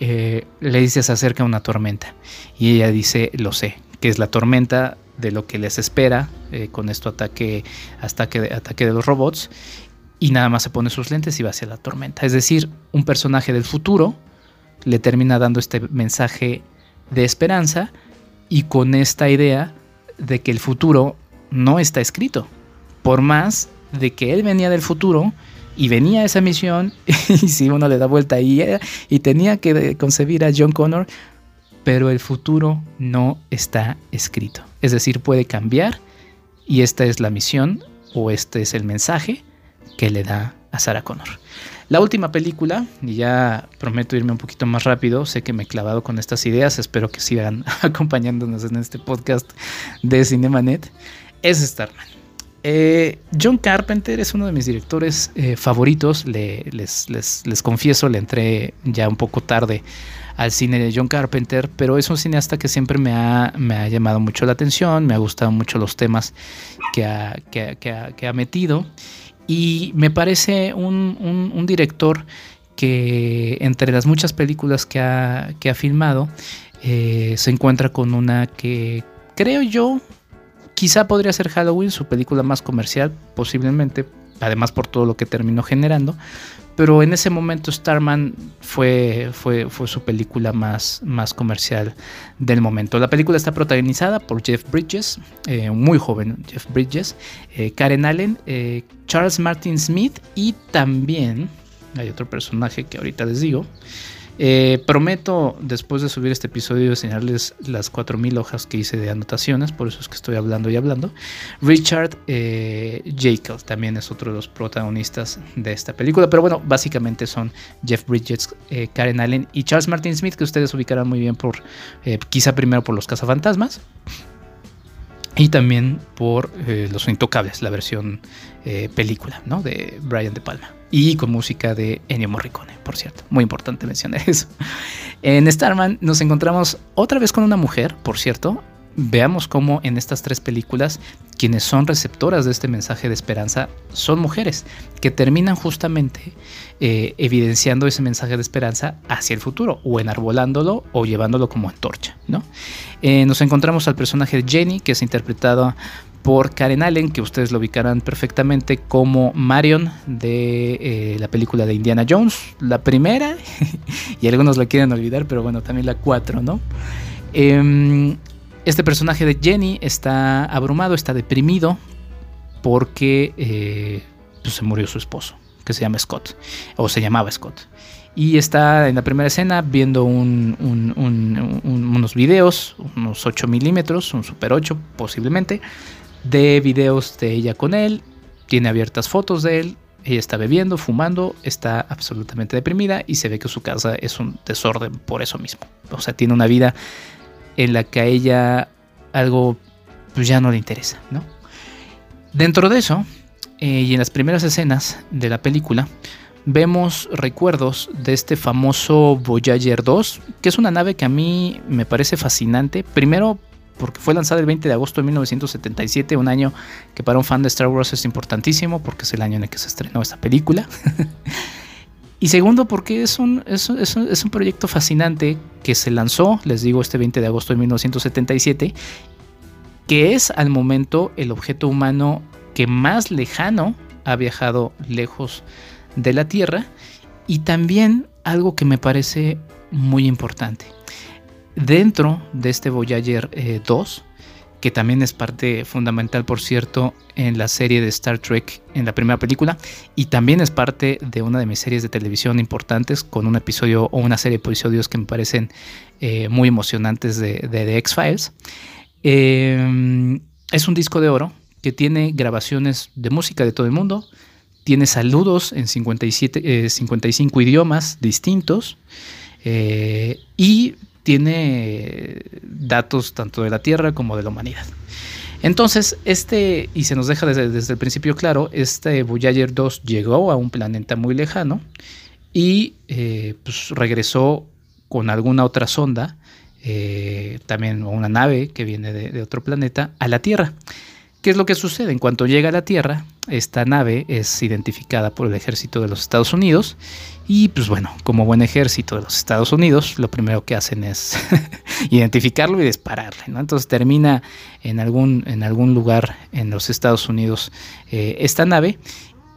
le dice se acerca una tormenta y ella dice, lo sé, que es la tormenta de lo que les espera eh, con esto ataque, ataque, ataque de los robots. Y nada más se pone sus lentes y va hacia la tormenta. Es decir, un personaje del futuro le termina dando este mensaje de esperanza y con esta idea de que el futuro no está escrito. Por más de que él venía del futuro y venía a esa misión y si uno le da vuelta y, y tenía que concebir a John Connor, pero el futuro no está escrito. Es decir, puede cambiar y esta es la misión o este es el mensaje que le da a Sarah Connor. La última película, y ya prometo irme un poquito más rápido, sé que me he clavado con estas ideas, espero que sigan acompañándonos en este podcast de Cinemanet, es Starman. Eh, John Carpenter es uno de mis directores eh, favoritos, les, confieso, le entré ya un poco tarde al cine de John Carpenter, pero es un cineasta que siempre me ha, llamado mucho la atención, me ha gustado mucho los temas que ha, metido. Y me parece un, director que entre las muchas películas que ha, que ha filmado eh, se encuentra con una que creo yo quizá podría ser Halloween, su película más comercial, posiblemente además por todo lo que terminó generando. Pero en ese momento Starman fue, fue, fue su película más, más comercial del momento. La película está protagonizada por Jeff Bridges, eh, muy joven Jeff Bridges, eh, Karen Allen, eh, Charles Martin Smith y también hay otro personaje que ahorita les digo. Eh, prometo después de subir este episodio enseñarles las 4.000 hojas que hice de anotaciones, por eso es que estoy hablando y hablando. Richard eh, también es otro de los protagonistas de esta película, pero bueno, básicamente son Jeff Bridges, eh, Karen Allen y Charles Martin Smith, que ustedes ubicarán muy bien por, eh, quizá primero por Los Cazafantasmas. Y también por Los Intocables, la versión película ¿no? de Brian De Palma y con música de Ennio Morricone, por cierto. Muy importante mencionar eso. En Starman nos encontramos otra vez con una mujer, por cierto. Veamos cómo en estas tres películas quienes son receptoras de este mensaje de esperanza son mujeres que terminan justamente eh, evidenciando ese mensaje de esperanza hacia el futuro o enarbolándolo o llevándolo como antorcha. ¿no? Eh, nos encontramos al personaje de Jenny que es interpretado por Karen Allen, que ustedes lo ubicarán perfectamente como Marion de eh, la película de Indiana Jones, la primera, y algunos la quieren olvidar, pero bueno, también la cuatro, ¿no? Em, este personaje de Jenny está abrumado, está deprimido, porque eh, pues, se murió su esposo, que se llama Scott, o se llamaba Scott. Y está en la primera escena viendo unos videos, unos 8 milímetros, un Super 8 posiblemente, de videos de ella con él, tiene abiertas fotos de él, ella está bebiendo, fumando, está absolutamente deprimida y se ve que su casa es un desorden por eso mismo. O sea, tiene una vida en la que a ella algo pues, ya no le interesa, ¿no? Dentro de eso, eh, y en las primeras escenas de la película, vemos recuerdos de este famoso Voyager 2, que es una nave que a mí me parece fascinante. Primero porque fue lanzada el 20 de agosto de 1977, un año que para un fan de Star Wars es importantísimo, porque es el año en el que se estrenó esta película. y segundo, porque es un, es, es un proyecto fascinante que se lanzó, les digo, este 20 de agosto de 1977, que es al momento el objeto humano que más lejano ha viajado lejos de la Tierra y también algo que me parece muy importante dentro de este Voyager 2, eh, que también es parte fundamental, por cierto, en la serie de Star Trek en la primera película, y también es parte de una de mis series de televisión importantes, con un episodio o una serie de episodios que me parecen eh, muy emocionantes de, The X-Files. Eh, es un disco de oro que tiene grabaciones de música de todo el mundo, tiene saludos en 57, 55 idiomas distintos y tiene datos tanto de la Tierra como de la humanidad. Entonces, este, y se nos deja desde, el principio claro, este Voyager 2 llegó a un planeta muy lejano y eh, pues, regresó con alguna otra sonda, eh, también una nave que viene de otro planeta, a la Tierra. ¿Qué es lo que sucede? En cuanto llega a la Tierra, esta nave es identificada por el ejército de los Estados Unidos y pues bueno, como buen ejército de los Estados Unidos, lo primero que hacen es identificarlo y dispararle, ¿no? Entonces termina en algún, en algún lugar en los Estados Unidos eh, esta nave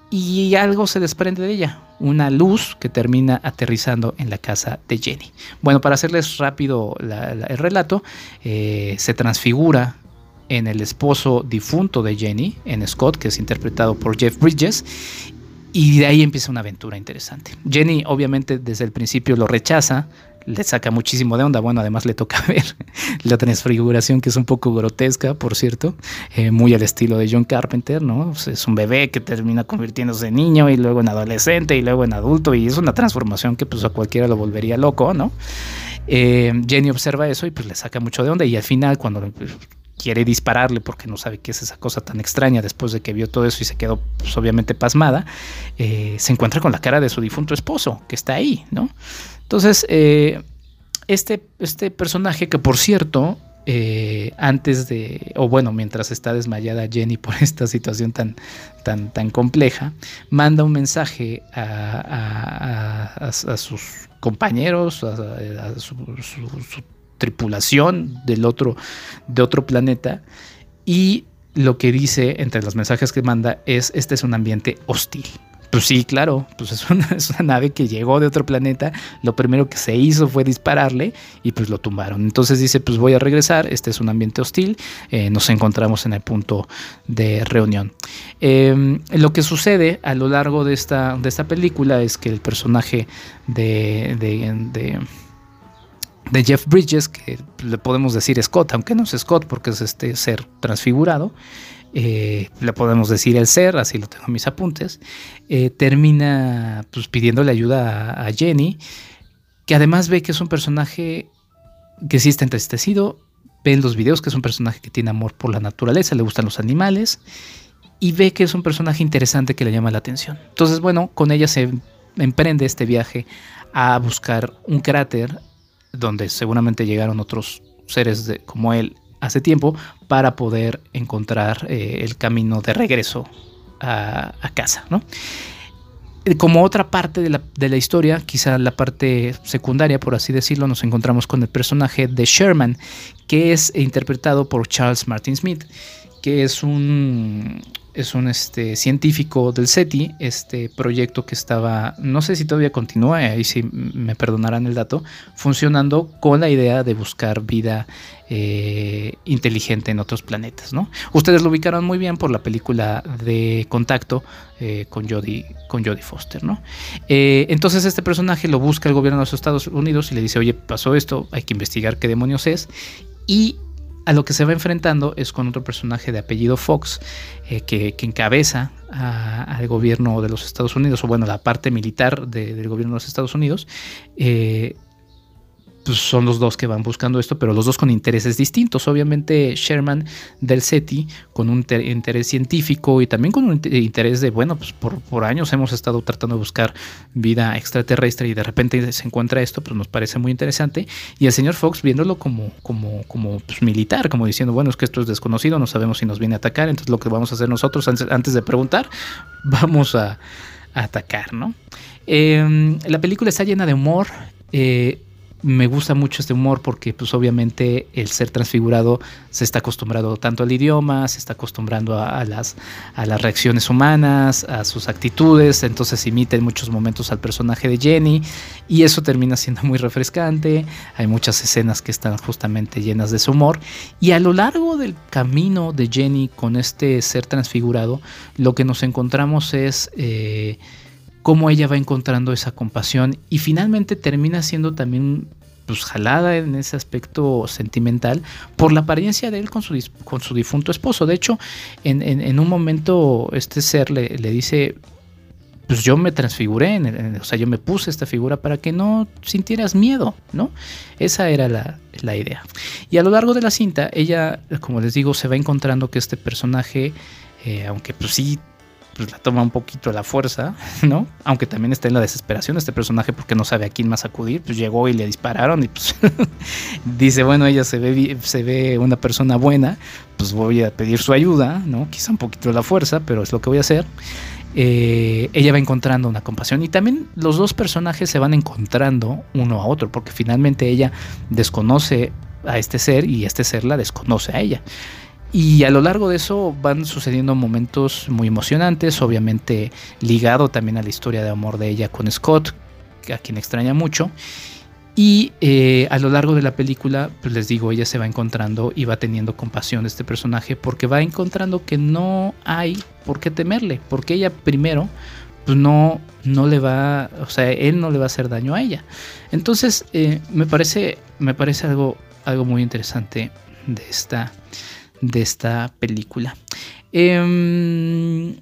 y algo se desprende de ella, una luz que termina aterrizando en la casa de Jenny. Bueno, para hacerles rápido el relato, eh, se transfigura en el esposo difunto de Jenny, en Scott, que es interpretado por Jeff Bridges, y de ahí empieza una aventura interesante. Jenny obviamente desde el principio lo rechaza, le saca muchísimo de onda. Bueno, además le toca ver la transfiguración que es un poco grotesca, por cierto, eh, muy al estilo de John Carpenter, ¿no? Es un bebé que termina convirtiéndose en niño y luego en adolescente y luego en adulto y es una transformación que pues a cualquiera lo volvería loco, ¿no? Eh, Jenny observa eso y pues le saca mucho de onda y al final cuando quiere dispararle porque no sabe qué es esa cosa tan extraña después de que vio todo eso y se quedó pues, obviamente pasmada, eh, se encuentra con la cara de su difunto esposo que está ahí, ¿no? Entonces, eh, este, este personaje que por cierto, eh, antes de, o bueno, mientras está desmayada Jenny por esta situación tan, tan, tan compleja, manda un mensaje a, sus compañeros, a, su, tripulación del otro, de otro planeta y lo que dice entre los mensajes que manda es, este es un ambiente hostil. Pues sí, claro, pues es una, nave que llegó de otro planeta, lo primero que se hizo fue dispararle y pues lo tumbaron. Entonces dice, pues voy a regresar, este es un ambiente hostil, eh, nos encontramos en el punto de reunión. Eh, lo que sucede a lo largo de esta, de esta película es que el personaje de, de de Jeff Bridges, que le podemos decir Scott, aunque no es Scott porque es este ser transfigurado, eh, le podemos decir el ser, así lo tengo en mis apuntes, eh, termina pues, pidiéndole ayuda a, a, Jenny, que además ve que es un personaje que sí está entristecido, ve en los videos que es un personaje que tiene amor por la naturaleza, le gustan los animales, y ve que es un personaje interesante que le llama la atención. Entonces, bueno, con ella se emprende este viaje a buscar un cráter donde seguramente llegaron otros seres como él hace tiempo para poder encontrar eh, el camino de regreso a, casa. ¿no? Como otra parte de la, historia, quizá la parte secundaria, por así decirlo, nos encontramos con el personaje de Sherman, que es interpretado por Charles Martin Smith, que es un, es un este, científico del SETI, este proyecto que estaba, no sé si todavía continúa, ahí sí me perdonarán el dato, funcionando con la idea de buscar vida eh, inteligente en otros planetas. ¿no? Ustedes lo ubicaron muy bien por la película de Contacto eh, con, Jodie, con Jodie Foster. ¿no? Eh, entonces este personaje lo busca el gobierno de los Estados Unidos y le dice, oye, pasó esto, hay que investigar qué demonios es. Y a lo que se va enfrentando es con otro personaje de apellido Fox, eh, que, encabeza al gobierno de los Estados Unidos, o bueno, la parte militar de, del gobierno de los Estados Unidos, eh, pues son los dos que van buscando esto, pero los dos con intereses distintos. Obviamente Sherman del SETI con un interés científico y también con un interés de, bueno, pues por, años hemos estado tratando de buscar vida extraterrestre y de repente se encuentra esto, pues nos parece muy interesante. Y el señor Fox viéndolo como, como, como pues, militar, como diciendo, bueno, es que esto es desconocido, no sabemos si nos viene a atacar, entonces lo que vamos a hacer nosotros antes, de preguntar, vamos a, atacar, ¿no? Eh, la película está llena de humor. Eh, me gusta mucho este humor porque pues obviamente el ser transfigurado se está acostumbrado tanto al idioma, se está acostumbrando a, las, a las reacciones humanas, a sus actitudes, entonces imita en muchos momentos al personaje de Jenny y eso termina siendo muy refrescante, hay muchas escenas que están justamente llenas de su humor y a lo largo del camino de Jenny con este ser transfigurado lo que nos encontramos es... Eh, cómo ella va encontrando esa compasión y finalmente termina siendo también pues jalada en ese aspecto sentimental por la apariencia de él con su, con su difunto esposo. De hecho, en, en, un momento este ser le, le, dice, pues yo me transfiguré, en o sea, yo me puse esta figura para que no sintieras miedo, ¿no? Esa era la, la idea. Y a lo largo de la cinta, ella, como les digo, se va encontrando que este personaje, eh, aunque pues sí pues la toma un poquito a la fuerza, ¿no? Aunque también está en la desesperación este personaje porque no sabe a quién más acudir, pues llegó y le dispararon y pues dice, bueno, ella se ve, se ve una persona buena, pues voy a pedir su ayuda, ¿no? Quizá un poquito a la fuerza, pero es lo que voy a hacer. Eh, ella va encontrando una compasión y también los dos personajes se van encontrando uno a otro porque finalmente ella desconoce a este ser y este ser la desconoce a ella. Y a lo largo de eso van sucediendo momentos muy emocionantes, obviamente ligado también a la historia de amor de ella con Scott, a quien extraña mucho. Y eh, a lo largo de la película, pues les digo, ella se va encontrando y va teniendo compasión de este personaje porque va encontrando que no hay por qué temerle, porque ella primero pues no, no le va, o sea, él no le va a hacer daño a ella. Entonces, eh, me parece, me parece algo, algo muy interesante de esta, de esta película. Eh,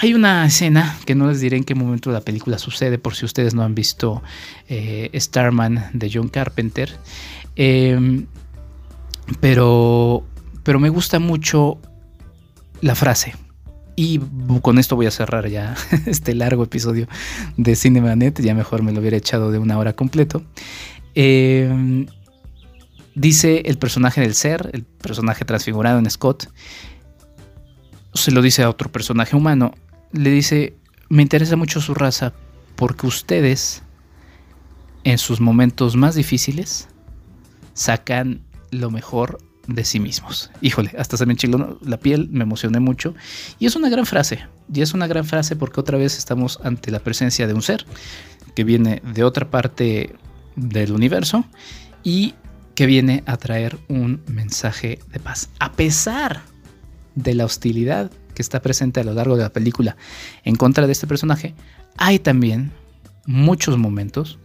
hay una escena que no les diré en qué momento la película sucede, por si ustedes no han visto eh, Starman de John Carpenter. Eh, pero, pero me gusta mucho la frase. Y con esto voy a cerrar ya este largo episodio de Cinemanet. Ya mejor me lo hubiera echado de una hora completo. Eh, dice el personaje del ser, el personaje transfigurado en Scott, se lo dice a otro personaje humano, le dice, me interesa mucho su raza porque ustedes en sus momentos más difíciles sacan lo mejor de sí mismos. Híjole, hasta se me enchiló la piel, me emocioné mucho. Y es una gran frase, y es una gran frase porque otra vez estamos ante la presencia de un ser que viene de otra parte del universo y que viene a traer un mensaje de paz. A pesar de la hostilidad que está presente a lo largo de la película en contra de este personaje, hay también muchos momentos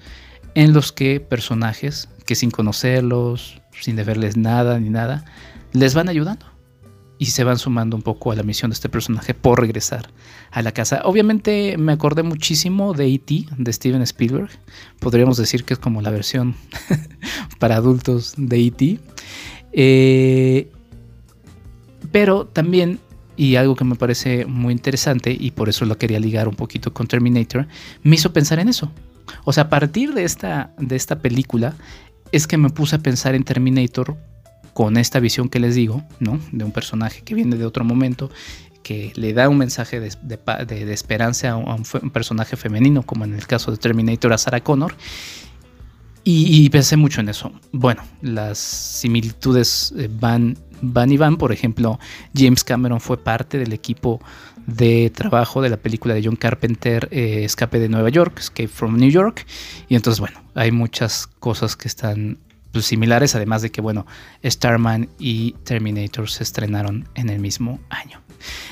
en los que personajes que sin conocerlos, sin deberles nada ni nada, les van ayudando y se van sumando un poco a la misión de este personaje por regresar a la casa. Obviamente me acordé muchísimo de E.T., de Steven Spielberg. Podríamos decir que es como la versión para adultos de E.T. Eh, pero también, y algo que me parece muy interesante, y por eso lo quería ligar un poquito con Terminator, me hizo pensar en eso. O sea, a partir de esta, de esta película, es que me puse a pensar en Terminator con esta visión que les digo, ¿no? De un personaje que viene de otro momento, que le da un mensaje de, esperanza a un, personaje femenino, como en el caso de Terminator a Sarah Connor. Y, pensé mucho en eso. Bueno, las similitudes eh, van, van y van. Por ejemplo, James Cameron fue parte del equipo de trabajo de la película de John Carpenter, eh, Escape de Nueva York, Escape from New York. Y entonces, bueno, hay muchas cosas que están pues, similares, además de que, bueno, Starman y Terminator se estrenaron en el mismo año.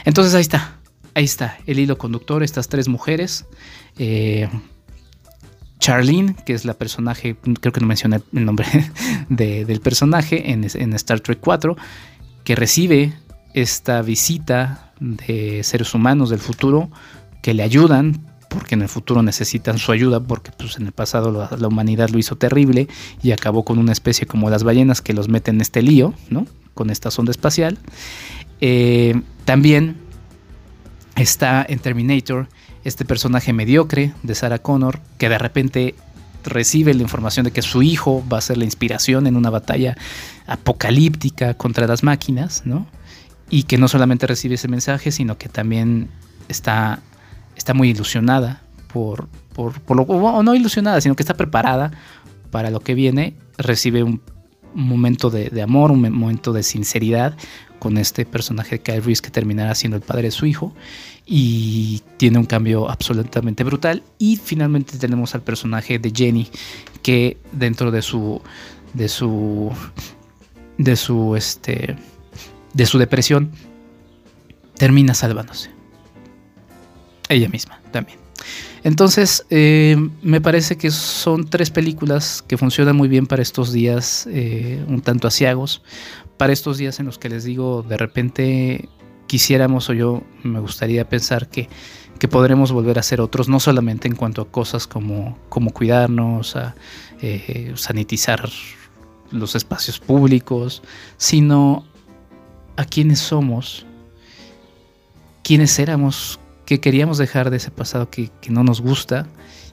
Entonces ahí está, ahí está el hilo conductor, estas tres mujeres. Eh, Charlene, que es la personaje, creo que no mencioné el nombre del personaje en, en Star Trek 4, que recibe esta visita de seres humanos del futuro que le ayudan porque en el futuro necesitan su ayuda, porque pues, en el pasado la, humanidad lo hizo terrible y acabó con una especie como las ballenas que los meten en este lío, ¿no? Con esta sonda espacial. Eh, también está en Terminator este personaje mediocre de Sarah Connor que de repente recibe la información de que su hijo va a ser la inspiración en una batalla apocalíptica contra las máquinas, ¿no? Y que no solamente recibe ese mensaje, sino que también está está muy ilusionada por, por, lo, o no ilusionada, sino que está preparada para lo que viene, recibe un, momento de, amor, un momento de sinceridad con este personaje de Kyle Reese que terminará siendo el padre de su hijo y tiene un cambio absolutamente brutal. Y finalmente tenemos al personaje de Jenny que dentro de su de su de su este de su depresión termina salvándose ella misma también. Entonces, eh, me parece que son tres películas que funcionan muy bien para estos días eh, un tanto asiagos, para estos días en los que les digo, de repente quisiéramos o yo me gustaría pensar que, que podremos volver a ser otros, no solamente en cuanto a cosas como, como cuidarnos, a eh, sanitizar los espacios públicos, sino a quienes somos, quienes éramos que queríamos dejar de ese pasado que, no nos gusta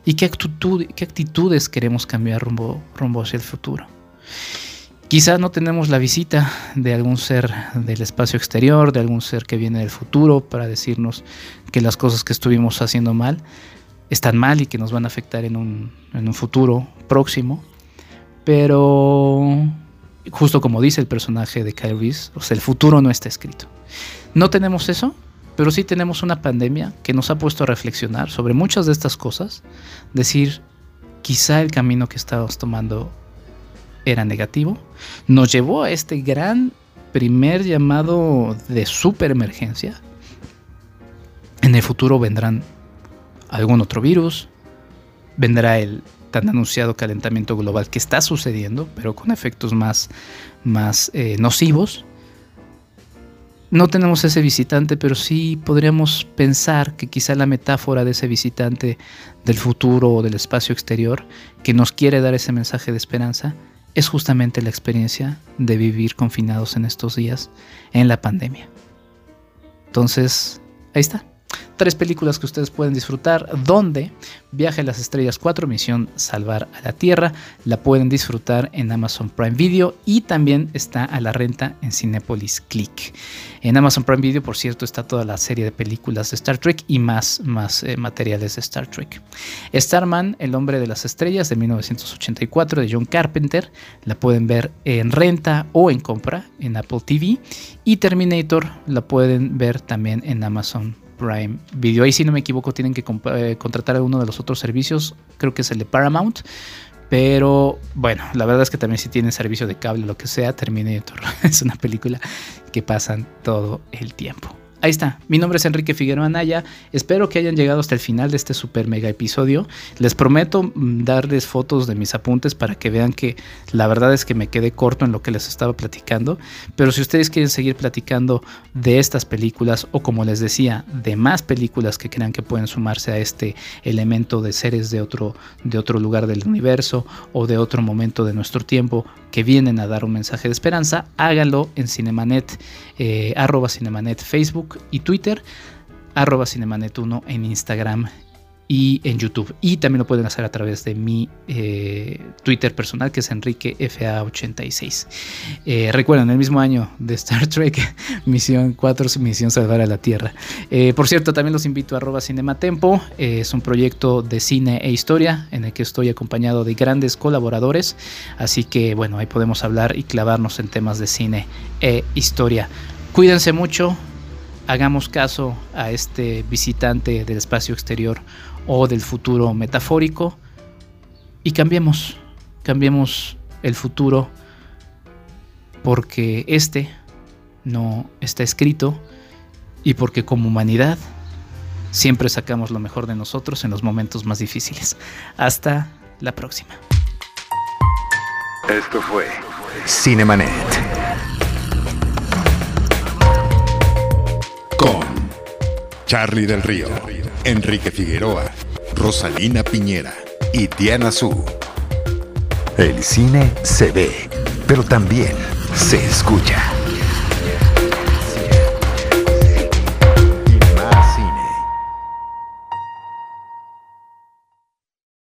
y qué, actitud, qué actitudes queremos cambiar rumbo, rumbo hacia el futuro. Quizá no tenemos la visita de algún ser del espacio exterior, de algún ser que viene del futuro para decirnos que las cosas que estuvimos haciendo mal están mal y que nos van a afectar en un, en un futuro próximo. Pero justo como dice el personaje de Kyle o sea, el futuro no está escrito. No tenemos eso, pero sí tenemos una pandemia que nos ha puesto a reflexionar sobre muchas de estas cosas, decir, quizá el camino que estábamos tomando era negativo, nos llevó a este gran primer llamado de super emergencia. En el futuro vendrán algún otro virus, vendrá el tan anunciado calentamiento global que está sucediendo, pero con efectos más, más eh, nocivos no tenemos ese visitante, pero sí podríamos pensar que quizá la metáfora de ese visitante del futuro o del espacio exterior que nos quiere dar ese mensaje de esperanza es justamente la experiencia de vivir confinados en estos días en la pandemia. Entonces, ahí está. Tres películas que ustedes pueden disfrutar, donde Viaje a las Estrellas 4, Misión Salvar a la Tierra, la pueden disfrutar en Amazon Prime Video y también está a la renta en Cinepolis Click. En Amazon Prime Video, por cierto, está toda la serie de películas de Star Trek y más, más eh, materiales de Star Trek. Starman, El hombre de las estrellas de 1984 de John Carpenter, la pueden ver en renta o en compra en Apple TV y Terminator la pueden ver también en Amazon Prime Video. Ahí si no me equivoco tienen que eh, contratar alguno de los otros servicios, creo que es el de Paramount. Pero bueno, la verdad es que también si tienen servicio de cable lo que sea, Terminator es una película que pasan todo el tiempo. Ahí está, mi nombre es Enrique Figueroa Anaya, espero que hayan llegado hasta el final de este super mega episodio. Les prometo mm, darles fotos de mis apuntes para que vean que la verdad es que me quedé corto en lo que les estaba platicando, pero si ustedes quieren seguir platicando de estas películas o como les decía, de más películas que crean que pueden sumarse a este elemento de seres de otro, de otro lugar del universo o de otro momento de nuestro tiempo que vienen a dar un mensaje de esperanza, háganlo en Cinemanet, eh, arroba Cinemanet Facebook y Twitter, arroba Cinemanet1 en Instagram y en YouTube. Y también lo pueden hacer a través de mi eh, Twitter personal, que es EnriqueFA86. Eh, recuerden, el mismo año de Star Trek, Misión 4, Misión Salvar a la Tierra. Eh, por cierto, también los invito a arroba Cinematempo. es un proyecto de cine e historia en el que estoy acompañado de grandes colaboradores. Así que, bueno, ahí podemos hablar y clavarnos en temas de cine e historia. Cuídense mucho, hagamos caso a este visitante del espacio exterior o del futuro metafórico y cambiemos, cambiemos el futuro porque este no está escrito y porque como humanidad siempre sacamos lo mejor de nosotros en los momentos más difíciles. Hasta la próxima. Esto fue Cinemanet. con Charlie del Río, Enrique Figueroa, Rosalina Piñera y Diana Su. El cine se ve, pero también se escucha.